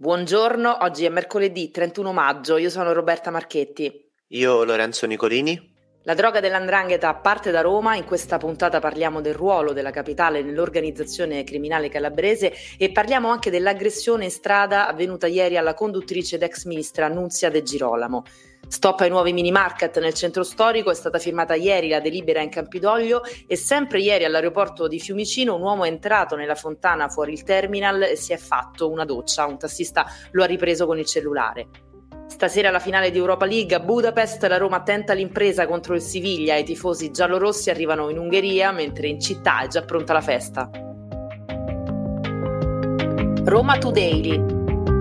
Buongiorno, oggi è mercoledì 31 maggio, io sono Roberta Marchetti. Io Lorenzo Nicolini. La droga dell'andrangheta parte da Roma, in questa puntata parliamo del ruolo della capitale nell'organizzazione criminale calabrese e parliamo anche dell'aggressione in strada avvenuta ieri alla conduttrice ed ex ministra Nunzia De Girolamo. Stop ai nuovi mini market nel centro storico, è stata firmata ieri la delibera in Campidoglio e sempre ieri all'aeroporto di Fiumicino un uomo è entrato nella fontana fuori il terminal e si è fatto una doccia, un tassista lo ha ripreso con il cellulare. Stasera la finale di Europa League a Budapest, la Roma tenta l'impresa contro il Siviglia e i tifosi giallorossi arrivano in Ungheria mentre in città è già pronta la festa. Roma Today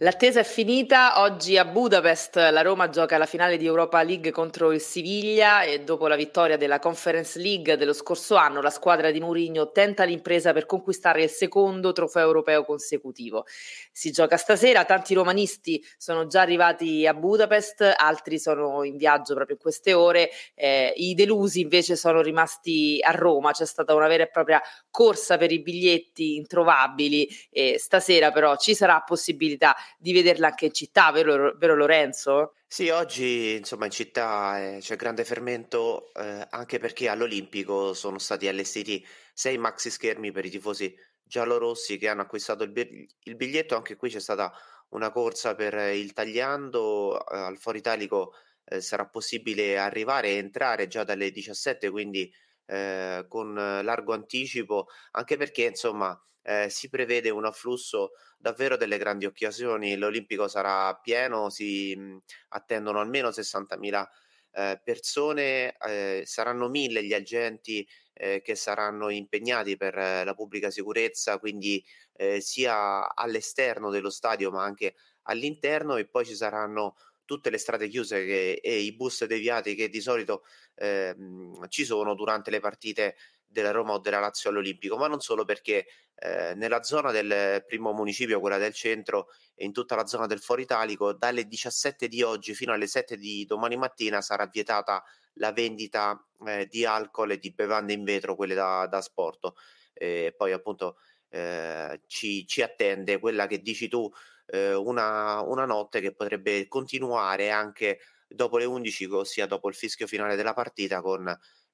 L'attesa è finita, oggi a Budapest la Roma gioca la finale di Europa League contro il Siviglia e dopo la vittoria della Conference League dello scorso anno la squadra di Mourinho tenta l'impresa per conquistare il secondo trofeo europeo consecutivo. Si gioca stasera, tanti romanisti sono già arrivati a Budapest, altri sono in viaggio proprio in queste ore, eh, i delusi invece sono rimasti a Roma, c'è stata una vera e propria corsa per i biglietti introvabili e stasera però ci sarà possibilità di vederla anche in città, vero, vero Lorenzo? Sì, oggi insomma in città eh, c'è grande fermento eh, anche perché all'Olimpico sono stati allestiti sei maxi schermi per i tifosi giallorossi che hanno acquistato il, bi- il biglietto. Anche qui c'è stata una corsa per il tagliando, eh, al Foro Italico eh, sarà possibile arrivare e entrare già dalle 17, quindi eh, con largo anticipo, anche perché insomma eh, si prevede un afflusso davvero delle grandi occasioni. L'Olimpico sarà pieno, si mh, mhmm, attendono almeno 60.000 eh, persone, eh, saranno mille gli agenti eh, che saranno impegnati per la pubblica sicurezza, quindi eh, sia all'esterno dello stadio ma anche all'interno e poi ci saranno tutte le strade chiuse che, e i bus deviati che di solito ehm, ci sono durante le partite della Roma o della Lazio all'Olimpico, ma non solo perché eh, nella zona del primo municipio, quella del centro, e in tutta la zona del Foro Italico, dalle 17 di oggi fino alle 7 di domani mattina sarà vietata la vendita eh, di alcol e di bevande in vetro, quelle da, da sport. E poi appunto eh, ci, ci, attende quella che dici tu, eh, una, una notte che potrebbe continuare anche dopo le 11, ossia dopo il fischio finale della partita, con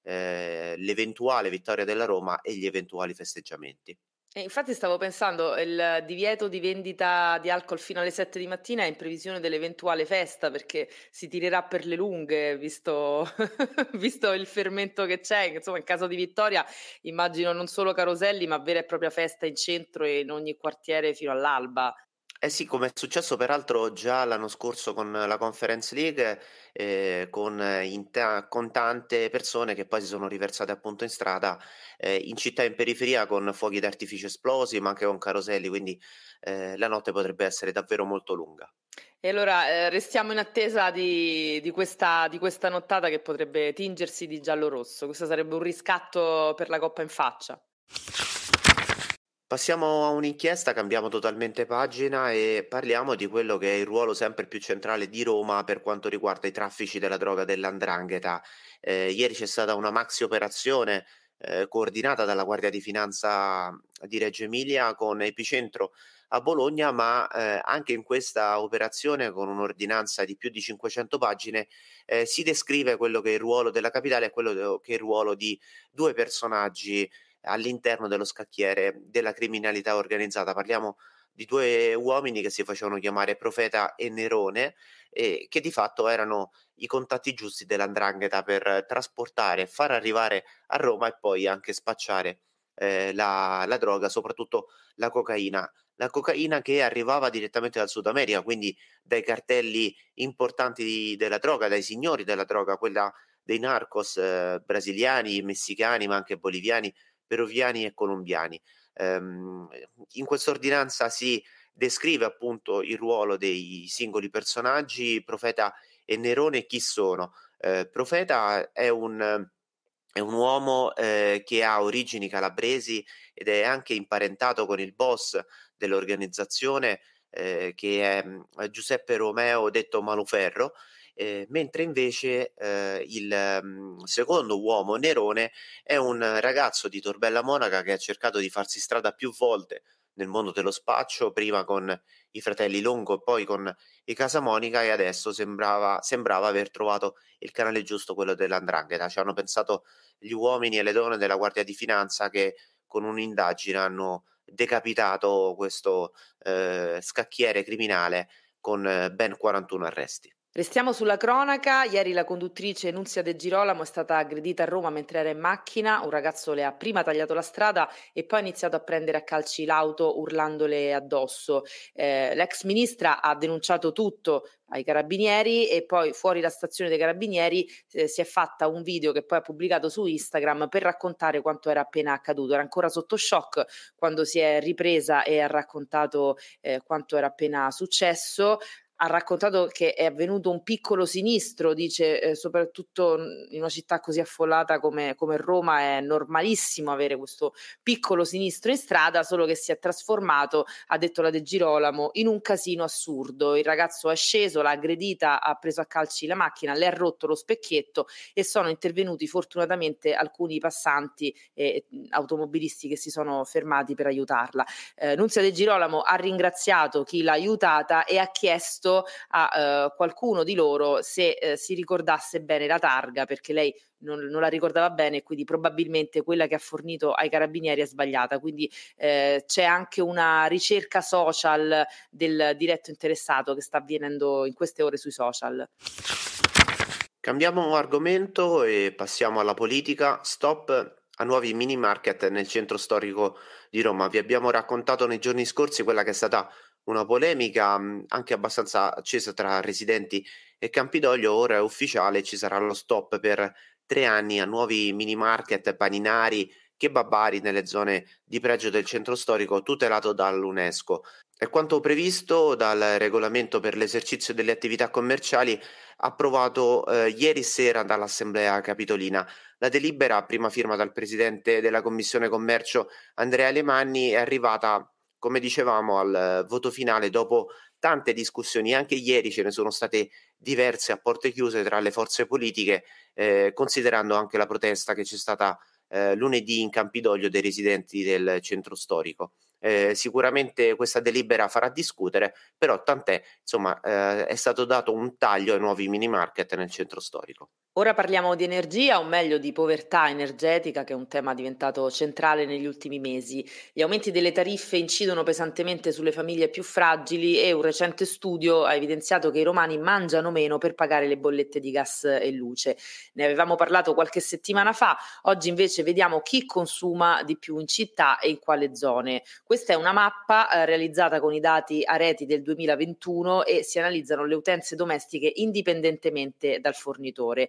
eh, l'eventuale vittoria della Roma e gli eventuali festeggiamenti. E infatti stavo pensando, il divieto di vendita di alcol fino alle 7 di mattina è in previsione dell'eventuale festa perché si tirerà per le lunghe, visto, visto il fermento che c'è. Insomma, in caso di vittoria immagino non solo caroselli, ma vera e propria festa in centro e in ogni quartiere fino all'alba. Eh sì, come è successo peraltro già l'anno scorso con la Conference League, eh, con, in ta- con tante persone che poi si sono riversate appunto in strada, eh, in città e in periferia con fuochi d'artificio esplosi, ma anche con caroselli, quindi eh, la notte potrebbe essere davvero molto lunga. E allora eh, restiamo in attesa di, di, questa, di questa nottata che potrebbe tingersi di giallo-rosso. Questo sarebbe un riscatto per la Coppa in faccia. Passiamo a un'inchiesta, cambiamo totalmente pagina e parliamo di quello che è il ruolo sempre più centrale di Roma per quanto riguarda i traffici della droga dell'andrangheta. Eh, ieri c'è stata una maxi operazione eh, coordinata dalla Guardia di Finanza di Reggio Emilia con epicentro a Bologna, ma eh, anche in questa operazione con un'ordinanza di più di 500 pagine eh, si descrive quello che è il ruolo della capitale e quello che è il ruolo di due personaggi all'interno dello scacchiere della criminalità organizzata. Parliamo di due uomini che si facevano chiamare Profeta e Nerone e che di fatto erano i contatti giusti dell'andrangheta per trasportare, far arrivare a Roma e poi anche spacciare eh, la, la, droga, soprattutto la cocaina. La cocaina che arrivava direttamente dal Sud America, quindi dai cartelli importanti di, della droga, dai signori della droga, quella dei narcos eh, brasiliani, messicani, ma anche boliviani, peruviani e colombiani. Um, in questa ordinanza si descrive appunto il ruolo dei singoli personaggi, Profeta e Nerone, chi sono. Eh, Profeta è un, è un uomo eh, che ha origini calabresi ed è anche imparentato con il boss dell'organizzazione eh, che è Giuseppe Romeo detto Maluferro eh, mentre invece eh, il um, secondo uomo, Nerone, è un ragazzo di Torbella Monaca che ha cercato di farsi strada più volte nel mondo dello spaccio, prima con i fratelli Longo e poi con i Casamonica e adesso sembrava, sembrava aver trovato il canale giusto, quello dell'andrangheta. Ci hanno pensato gli uomini e le donne della Guardia di Finanza che con un'indagine hanno decapitato questo eh, scacchiere criminale con eh, ben 41 arresti. Restiamo sulla cronaca. Ieri la conduttrice Nunzia De Girolamo è stata aggredita a Roma mentre era in macchina. Un ragazzo le ha prima tagliato la strada e poi ha iniziato a prendere a calci l'auto urlandole addosso. Eh, l'ex ministra ha denunciato tutto ai carabinieri e poi fuori la stazione dei carabinieri eh, si è fatta un video che poi ha pubblicato su Instagram per raccontare quanto era appena accaduto. Era ancora sotto shock quando si è ripresa e ha raccontato eh, quanto era appena successo ha raccontato che è avvenuto un piccolo sinistro, dice eh, soprattutto in una città così affollata come, come, Roma è normalissimo avere questo piccolo sinistro in strada, solo che si è trasformato, ha detto la De Girolamo, in un casino assurdo. Il ragazzo è sceso, l'ha aggredita, ha preso a calci la macchina, le ha rotto lo specchietto e sono intervenuti fortunatamente alcuni passanti e automobilisti che si sono fermati per aiutarla. Eh, Nunzia De Girolamo ha ringraziato chi l'ha aiutata e ha chiesto chiesto a uh, qualcuno di loro se uh, si ricordasse bene la targa perché lei non, non, la ricordava bene quindi probabilmente quella che ha fornito ai carabinieri è sbagliata. Quindi eh, c'è anche una ricerca social del diretto interessato che sta avvenendo in queste ore sui social. Cambiamo argomento e passiamo alla politica. Stop a nuovi mini market nel centro storico di Roma. Vi abbiamo raccontato nei giorni scorsi quella che è stata una polemica mh, anche abbastanza accesa tra residenti e Campidoglio, ora è ufficiale, ci sarà lo stop per tre anni a nuovi mini market, paninari, kebabari nelle zone di pregio del centro storico tutelato dall'UNESCO. È quanto previsto dal regolamento per l'esercizio delle attività commerciali approvato eh, ieri sera dall'Assemblea Capitolina. La delibera, prima firma dal Presidente della Commissione Commercio Andrea Alemanni, è arrivata come dicevamo al voto finale dopo tante discussioni, anche ieri ce ne sono state diverse a porte chiuse tra le forze politiche, eh, considerando anche la protesta che c'è stata eh, lunedì in Campidoglio dei residenti del centro storico. Eh, sicuramente questa delibera farà discutere, però tant'è, insomma, eh, è stato dato un taglio ai nuovi mini market nel centro storico. Ora parliamo di energia, o meglio di povertà energetica, che è un tema diventato centrale negli ultimi mesi. Gli aumenti delle tariffe incidono pesantemente sulle famiglie più fragili e un recente studio ha evidenziato che i romani mangiano meno per pagare le bollette di gas e luce. Ne avevamo parlato qualche settimana fa, oggi invece vediamo chi consuma di più in città e in quale zone. Questa è una mappa eh, realizzata con i dati a reti del 2021 e si analizzano le utenze domestiche indipendentemente dal fornitore.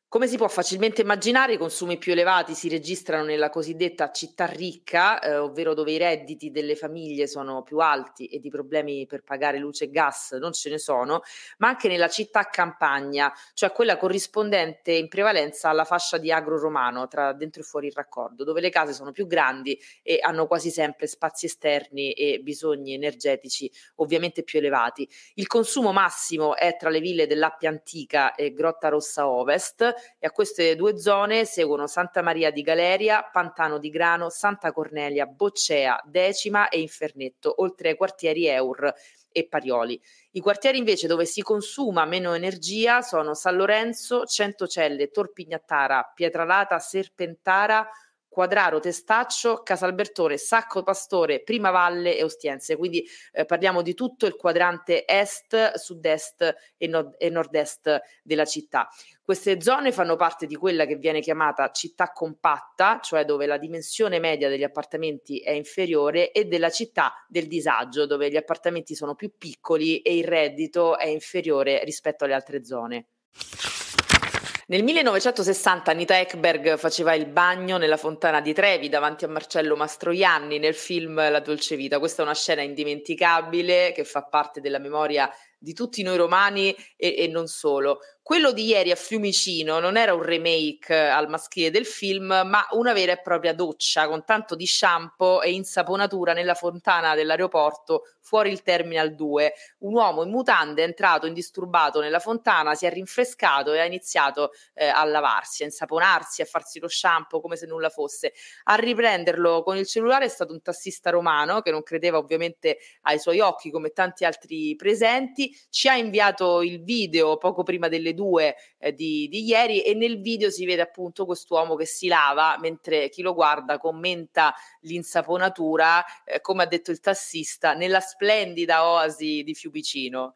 Come si può facilmente immaginare, i consumi più elevati si registrano nella cosiddetta città ricca, eh, ovvero dove i redditi delle famiglie sono più alti e di problemi per pagare luce e gas non ce ne sono, ma anche nella città campagna, cioè quella corrispondente in prevalenza alla fascia di agro romano, tra dentro e fuori il raccordo, dove le case sono più grandi e hanno quasi sempre spazi esterni e bisogni energetici ovviamente più elevati. Il consumo massimo è tra le ville dell'Appia Antica e Grotta Rossa Ovest, e a queste due zone seguono Santa Maria di Galeria, Pantano di Grano, Santa Cornelia, Boccea, Decima e Infernetto, oltre ai quartieri Eur e Parioli. I quartieri invece dove si consuma meno energia sono San Lorenzo, Centocelle, Torpignattara, Pietralata, Serpentara, Quadraro, Testaccio, Casalbertone, Sacco Pastore, Prima Valle e Ostiense. Quindi eh, parliamo di tutto il quadrante est, sud-est e, nord- e nord-est della città. Queste zone fanno parte di quella che viene chiamata città compatta, cioè dove la dimensione media degli appartamenti è inferiore, e della città del disagio, dove gli appartamenti sono più piccoli e il reddito è inferiore rispetto alle altre zone. Nel 1960 Anita Ekberg faceva il bagno nella fontana di Trevi davanti a Marcello Mastroianni nel film La dolce vita. Questa è una scena indimenticabile che fa parte della memoria di tutti noi romani e, e non solo. Quello di ieri a Fiumicino non era un remake al maschile del film, ma una vera e propria doccia con tanto di shampoo e insaponatura nella fontana dell'aeroporto fuori il Terminal 2. Un uomo in mutande è entrato indisturbato nella fontana, si è rinfrescato e ha iniziato eh, a lavarsi, a insaponarsi, a farsi lo shampoo come se nulla fosse. A riprenderlo con il cellulare è stato un tassista romano che non credeva ovviamente ai suoi occhi come tanti altri presenti. Ci ha inviato il video poco prima delle delle due eh, di, di, ieri e nel video si vede appunto quest'uomo che si lava mentre chi lo guarda commenta l'insaponatura, eh, come ha detto il tassista, nella splendida oasi di Fiumicino.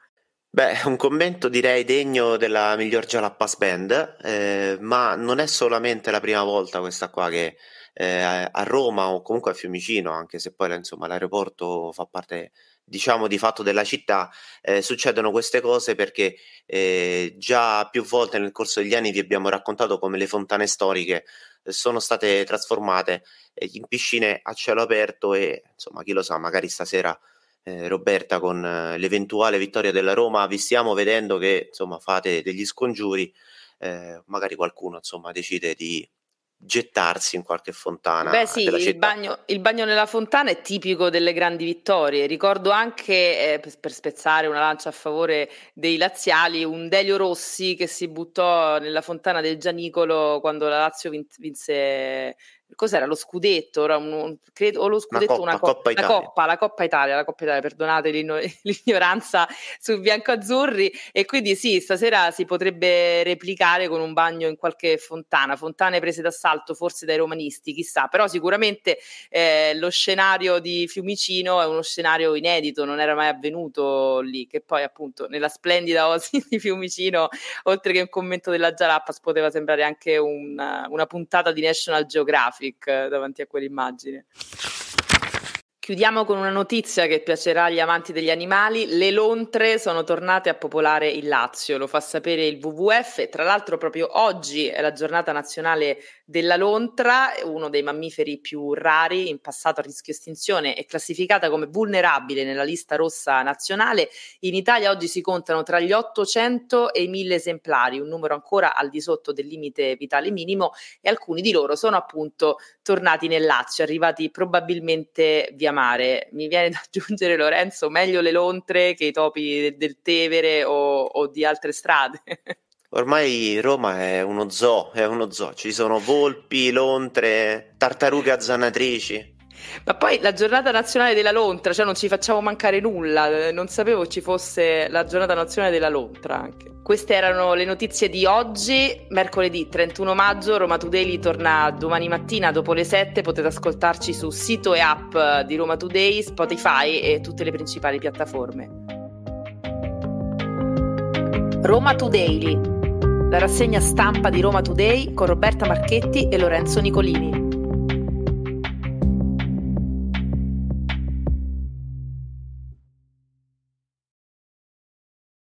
Beh, un commento direi degno della miglior Jalapas Band, eh, ma non è solamente la prima volta questa qua che eh, a Roma o comunque a Fiumicino, anche se poi insomma, l'aeroporto fa parte diciamo di fatto della città, eh, succedono queste cose perché eh, già più volte nel corso degli anni vi abbiamo raccontato come le fontane storiche eh, sono state trasformate eh, in piscine a cielo aperto e insomma chi lo sa, magari stasera eh, Roberta con eh, l'eventuale vittoria della Roma vi stiamo vedendo che insomma fate degli scongiuri, magari qualcuno insomma decide di gettarsi in qualche fontana. Beh sì, il bagno, il bagno, nella fontana è tipico delle grandi vittorie. Ricordo anche, eh, per, per, spezzare una lancia a favore dei laziali, un Delio Rossi che si buttò nella fontana del Gianicolo quando la Lazio vinse cos'era? Lo scudetto, era un, credo, o lo scudetto, una coppa, una coppa, la coppa, la Coppa Italia, la Coppa Italia, perdonate l'ignoranza su bianco-azzurri. E quindi sì, stasera si potrebbe replicare con un bagno in qualche fontana, fontane prese d'assalto forse dai romanisti, chissà, però sicuramente eh, lo scenario di Fiumicino è uno scenario inedito, non era mai avvenuto lì, che poi appunto nella splendida osi di Fiumicino, oltre che un commento della Jalappas, poteva sembrare anche una, una puntata di National Geographic traffic davanti a quell'immagine. Chiudiamo con una notizia che piacerà agli amanti degli animali. Le lontre sono tornate a popolare il Lazio, lo fa sapere il WWF. Tra l'altro proprio oggi è la giornata nazionale della lontra, uno dei mammiferi più rari, in passato a rischio estinzione, è classificata come vulnerabile nella lista rossa nazionale. In Italia oggi si contano tra gli 800 e i 1000 esemplari, un numero ancora al di sotto del limite vitale minimo e alcuni di loro sono appunto tornati nel Lazio, arrivati probabilmente via mare. Mi viene da aggiungere Lorenzo, meglio le lontre che i topi del Tevere o, o di altre strade. Ormai Roma è uno zoo, è uno zoo, ci sono volpi, lontre, tartarughe azzanatrici. Ma poi la giornata nazionale della lontra, cioè non ci facciamo mancare nulla, non sapevo ci fosse la giornata nazionale della lontra anche. Queste erano le notizie di oggi, mercoledì 31 maggio, Roma Today torna domani mattina dopo le 7, potete ascoltarci su sito e app di Roma Today, Spotify e tutte le principali piattaforme. Roma Today la rassegna stampa di Roma Today con Roberta Marchetti e Lorenzo Nicolini.